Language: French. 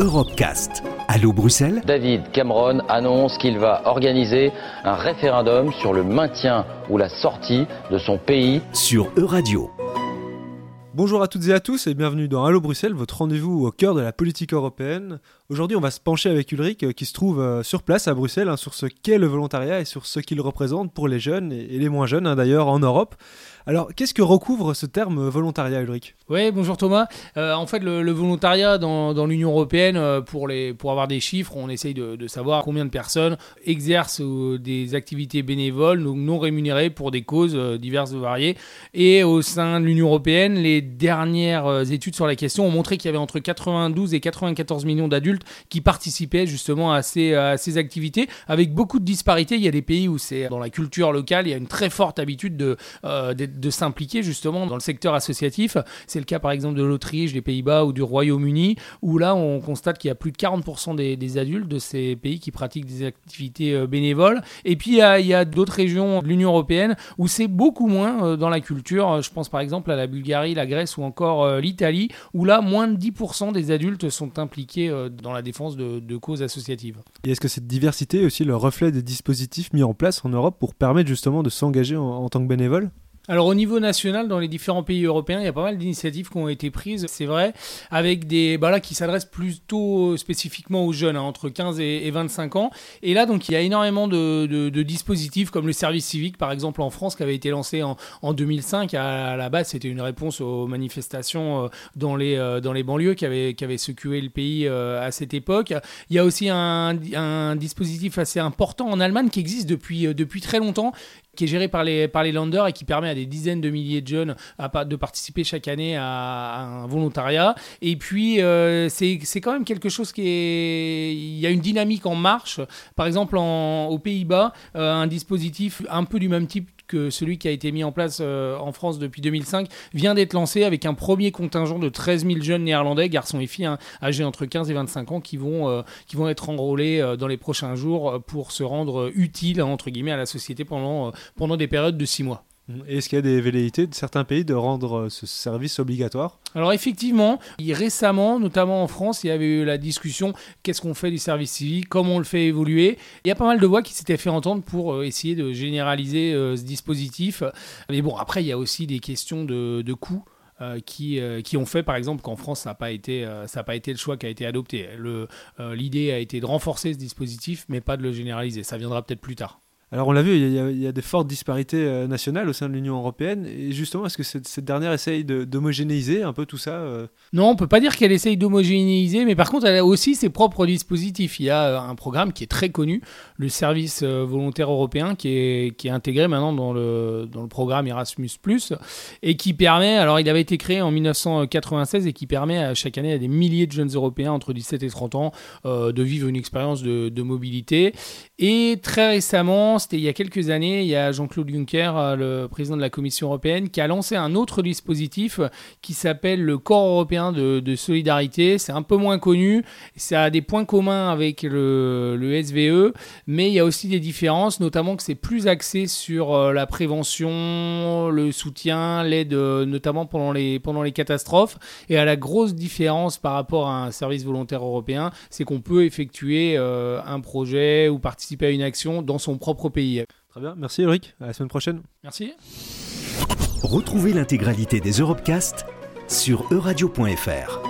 Europecast. Allô Bruxelles David Cameron annonce qu'il va organiser un référendum sur le maintien ou la sortie de son pays sur Euradio. Bonjour à toutes et à tous et bienvenue dans Allo Bruxelles, votre rendez-vous au cœur de la politique européenne. Aujourd'hui, on va se pencher avec Ulrich euh, qui se trouve euh, sur place à Bruxelles hein, sur ce qu'est le volontariat et sur ce qu'il représente pour les jeunes et les moins jeunes hein, d'ailleurs en Europe. Alors, qu'est-ce que recouvre ce terme volontariat, Ulrich? Oui, bonjour Thomas. Euh, en fait, le, volontariat dans, l'Union européenne, euh, pour, les, pour avoir des chiffres, on essaye de, savoir combien de personnes exercent euh, des activités bénévoles, donc non rémunérées pour des causes diverses et variées. Et au sein de l'Union européenne, les dernières études sur la question ont montré qu'il y avait entre 92 et 94 millions d'adultes qui participaient justement à ces, activités, avec beaucoup de disparités. Il y a des pays où c'est dans la culture locale, il y a une très forte habitude de, de s'impliquer justement dans le secteur associatif. C'est le cas par exemple de l'Autriche, des Pays-Bas ou du Royaume-Uni, où là on constate qu'il y a plus de 40% des, adultes de ces pays qui pratiquent des activités euh, bénévoles. Et puis il y a, d'autres régions de l'Union européenne où c'est beaucoup moins euh, dans la culture. Je pense par exemple à la Bulgarie, la Grèce ou encore euh, l'Italie, où là moins de 10% des adultes sont impliqués dans la défense de, causes associatives. Et est-ce que cette diversité est aussi le reflet des dispositifs mis en place en Europe pour permettre justement de s'engager en tant que bénévole? Alors au niveau national, dans les différents pays européens, il y a pas mal d'initiatives qui ont été prises, c'est vrai, avec des bah là, qui s'adressent plutôt spécifiquement aux jeunes, hein, entre 15 et, 25 ans. Et là, donc, il y a énormément de, dispositifs comme le service civique, par exemple en France, qui avait été lancé en, 2005. À, la base, c'était une réponse aux manifestations euh, dans les, euh, dans les banlieues qui avaient, qui secoué le pays euh, à cette époque. Il y a aussi un, un dispositif assez important en Allemagne qui existe depuis, depuis très longtemps, qui est géré par les, par les landers et qui permet à des dizaines de milliers de jeunes de participer chaque année à, un volontariat. Et puis, euh, c'est quand même quelque chose qui est... Il y a une dynamique en marche. Par exemple, en, aux Pays-Bas, euh, un dispositif un peu du même type que celui qui a été mis en place euh, en France depuis 2005 vient d'être lancé avec un premier contingent de 13 000 jeunes néerlandais, garçons et filles, hein, âgés entre 15 et 25 ans, qui vont, euh, qui vont être enrôlés euh, dans les prochains jours pour se rendre utiles, entre guillemets, à la société pendant, pendant des périodes de 6 mois. Est-ce qu'il y a des velléités de certains pays de rendre ce service obligatoire? Alors effectivement, récemment, notamment en France, il y avait eu la discussion qu'est-ce qu'on fait du service civique, comment on le fait évoluer? Il y a pas mal de voix qui s'étaient fait entendre pour euh, essayer de généraliser euh, ce dispositif. Mais bon, après, il y a aussi des questions de, coûts. Euh, qui, qui, ont fait par exemple qu'en France ça n'a pas pas été le choix qui a été adopté. L'idée a été de renforcer ce dispositif, mais pas de le généraliser. Ça viendra peut-être plus tard. Alors on l'a vu, il y, a, des fortes disparités euh, nationales au sein de l'Union européenne. Et justement, est-ce que cette, dernière essaye d'homogénéiser un peu tout ça euh Non, on peut pas dire qu'elle essaye d'homogénéiser, mais par contre, elle a aussi ses propres dispositifs. Il y a euh, un programme qui est très connu, le service volontaire européen, qui est, qui est intégré maintenant dans le, dans le programme Erasmus, et qui permet, alors il avait été créé en 1996 et qui permet à chaque année à des milliers de jeunes Européens entre 17 et 30 ans de vivre une expérience de mobilité. Et très récemment, c'était il y a quelques années, il y a Jean-Claude Juncker, euh, le président de la Commission européenne, qui a lancé un autre dispositif qui s'appelle le Corps européen de, solidarité. C'est un peu moins connu, ça a des points communs avec le, SVE, mais il y a aussi des différences, notamment que c'est plus axé sur euh, la prévention, le soutien, l'aide, euh, notamment pendant les, pendant les catastrophes. Et à la grosse différence par rapport à un service volontaire européen, c'est qu'on peut effectuer un projet ou participer à une action dans son propre pays. Très bien, merci Eric, à la semaine prochaine. Merci. Retrouvez l'intégralité des Europecast sur euradio.fr.